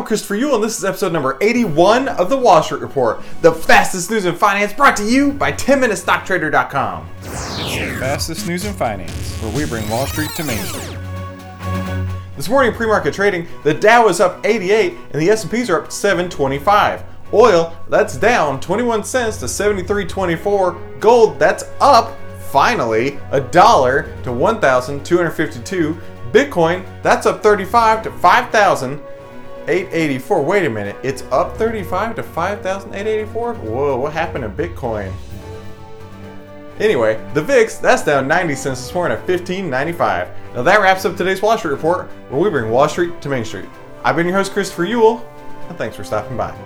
I'm Christopher Uhl, and this is episode number 81 of the Wall Street Report, the fastest news in finance brought to you by 10MinuteStockTrader.com. It's the fastest news in finance, where we bring Wall Street to Main Street. This morning, pre-market trading, the Dow is up 88 and the S&Ps are up 725. Oil, that's down 21 cents to 73.24. Gold, that's up finally a dollar to 1,252. Bitcoin, that's up 35 to 5,884. Wait a minute, it's up 35 to 5,884? Whoa, what happened to Bitcoin? Anyway, the VIX, that's down 90 cents this morning at 15.95. Now that wraps up today's Wall Street Report, where we bring Wall Street to Main Street. I've been your host, Christopher Uhl, and thanks for stopping by.